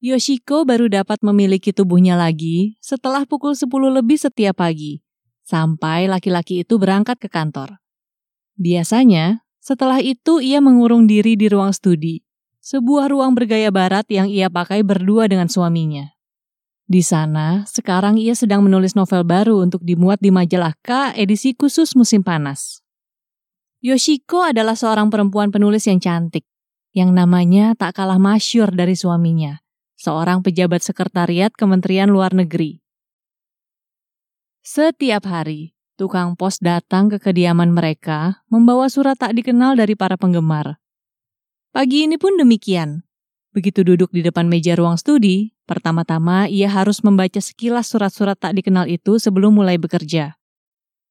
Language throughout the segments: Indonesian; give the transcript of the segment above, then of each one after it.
Yoshiko baru dapat memiliki tubuhnya lagi setelah pukul 10 lebih setiap pagi, sampai laki-laki itu berangkat ke kantor. Biasanya, setelah itu ia mengurung diri di ruang studi, sebuah ruang bergaya barat yang ia pakai berdua dengan suaminya. Di sana, sekarang ia sedang menulis novel baru untuk dimuat di majalah K edisi khusus musim panas. Yoshiko adalah seorang perempuan penulis yang cantik, yang namanya tak kalah masyur dari suaminya, seorang pejabat sekretariat Kementerian Luar Negeri. Setiap hari, tukang pos datang ke kediaman mereka membawa surat tak dikenal dari para penggemar. Pagi ini pun demikian. Begitu duduk di depan meja ruang studi, pertama-tama ia harus membaca sekilas surat-surat tak dikenal itu sebelum mulai bekerja.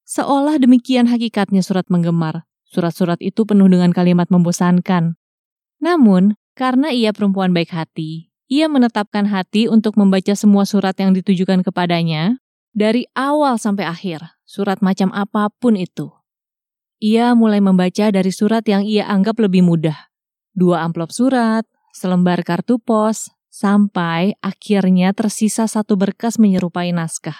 Seolah demikian hakikatnya surat menggemar, surat-surat itu penuh dengan kalimat membosankan. Namun, karena ia perempuan baik hati, ia menetapkan hati untuk membaca semua surat yang ditujukan kepadanya dari awal sampai akhir, surat macam apa pun itu. Ia mulai membaca dari surat yang ia anggap lebih mudah. Dua amplop surat, selembar kartu pos, sampai akhirnya tersisa satu berkas menyerupai naskah.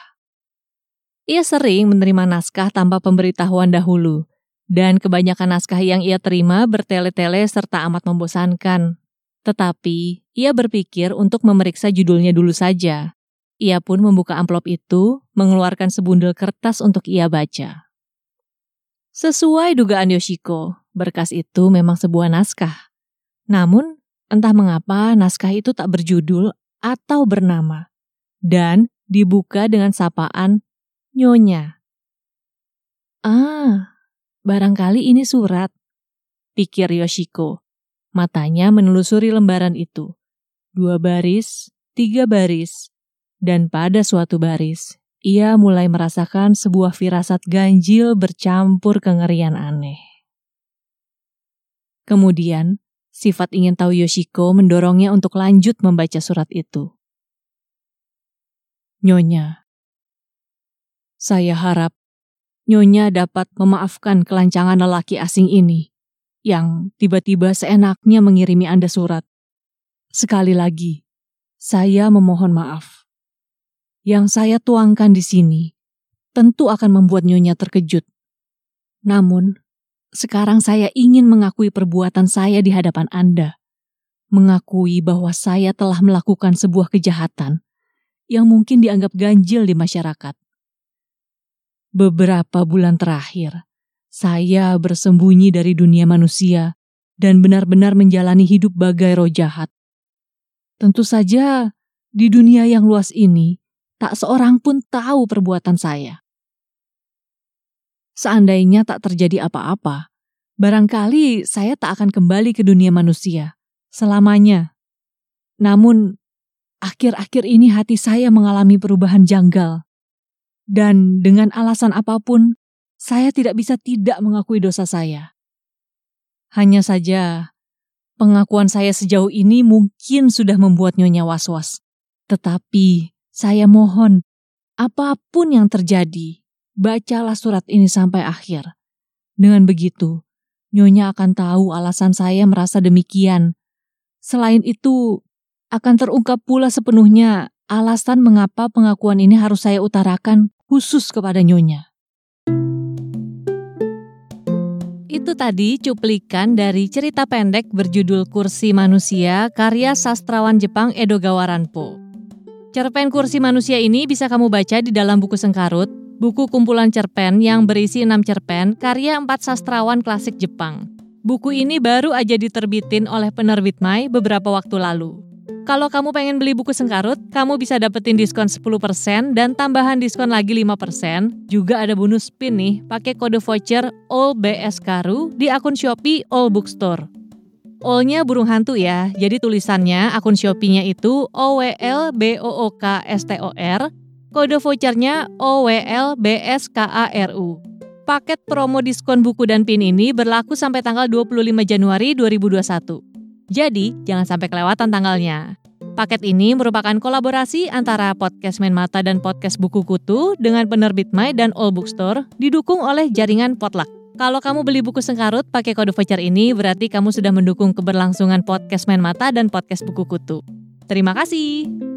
Ia sering menerima naskah tanpa pemberitahuan dahulu, dan kebanyakan naskah yang ia terima bertele-tele serta amat membosankan. Tetapi, ia berpikir untuk memeriksa judulnya dulu saja. Ia pun membuka amplop itu, mengeluarkan sebundel kertas untuk ia baca. Sesuai dugaan Yoshiko, berkas itu memang sebuah naskah. Namun, entah mengapa naskah itu tak berjudul atau bernama, dan dibuka dengan sapaan Nyonya. Ah, barangkali ini surat, pikir Yoshiko Matanya menelusuri lembaran itu. Dua baris, tiga baris, dan pada suatu baris, ia mulai merasakan sebuah firasat ganjil bercampur kengerian aneh. Kemudian, sifat ingin tahu Yoshiko mendorongnya untuk lanjut membaca surat itu. Nyonya, saya harap Nyonya dapat memaafkan kelancangan lelaki asing ini yang tiba-tiba seenaknya mengirimi Anda surat. Sekali lagi, saya memohon maaf. Yang saya tuangkan di sini tentu akan membuat Nyonya terkejut. Namun, sekarang saya ingin mengakui perbuatan saya di hadapan Anda. Mengakui bahwa saya telah melakukan sebuah kejahatan yang mungkin dianggap ganjil di masyarakat. Beberapa bulan terakhir, saya bersembunyi dari dunia manusia dan benar-benar menjalani hidup bagai roh jahat. Tentu saja, di dunia yang luas ini, tak seorang pun tahu perbuatan saya. Seandainya tak terjadi apa-apa, barangkali saya tak akan kembali ke dunia manusia selamanya. Namun, akhir-akhir ini hati saya mengalami perubahan janggal. Dan dengan alasan apa pun, saya tidak bisa tidak mengakui dosa saya. Hanya saja, pengakuan saya sejauh ini mungkin sudah membuat Nyonya was-was. Tetapi, saya mohon, apa pun yang terjadi, bacalah surat ini sampai akhir. Dengan begitu, Nyonya akan tahu alasan saya merasa demikian. Selain itu, akan terungkap pula sepenuhnya alasan mengapa pengakuan ini harus saya utarakan khusus kepada Nyonya. Itu tadi cuplikan dari cerita pendek berjudul Kursi Manusia karya sastrawan Jepang Edo Gawaranpo. Cerpen Kursi Manusia ini bisa kamu baca di dalam buku Sengkarut, buku kumpulan cerpen yang berisi enam cerpen karya empat sastrawan klasik Jepang. Buku ini baru aja diterbitin oleh penerbit Mai beberapa waktu lalu. Kalau kamu pengen beli buku Sengkarut, kamu bisa dapetin diskon 10% dan tambahan diskon lagi 5%. Juga ada bonus pin nih, pakai kode voucher ALLBSKARU di akun Shopee All Bookstore. All-nya burung hantu ya, jadi tulisannya akun Shopee-nya itu OWLBOOKSTOR, kode vouchernya OWLBSKARU. Paket promo diskon buku dan pin ini berlaku sampai tanggal 25 Januari 2021. Jadi, jangan sampai kelewatan tanggalnya. Paket ini merupakan kolaborasi antara Podcast Main Mata dan Podcast Buku Kutu dengan penerbit Mai dan All Bookstore, didukung oleh jaringan Potluck. Kalau kamu beli buku Sengkarut pakai kode voucher ini, berarti kamu sudah mendukung keberlangsungan Podcast Main Mata dan Podcast Buku Kutu. Terima kasih.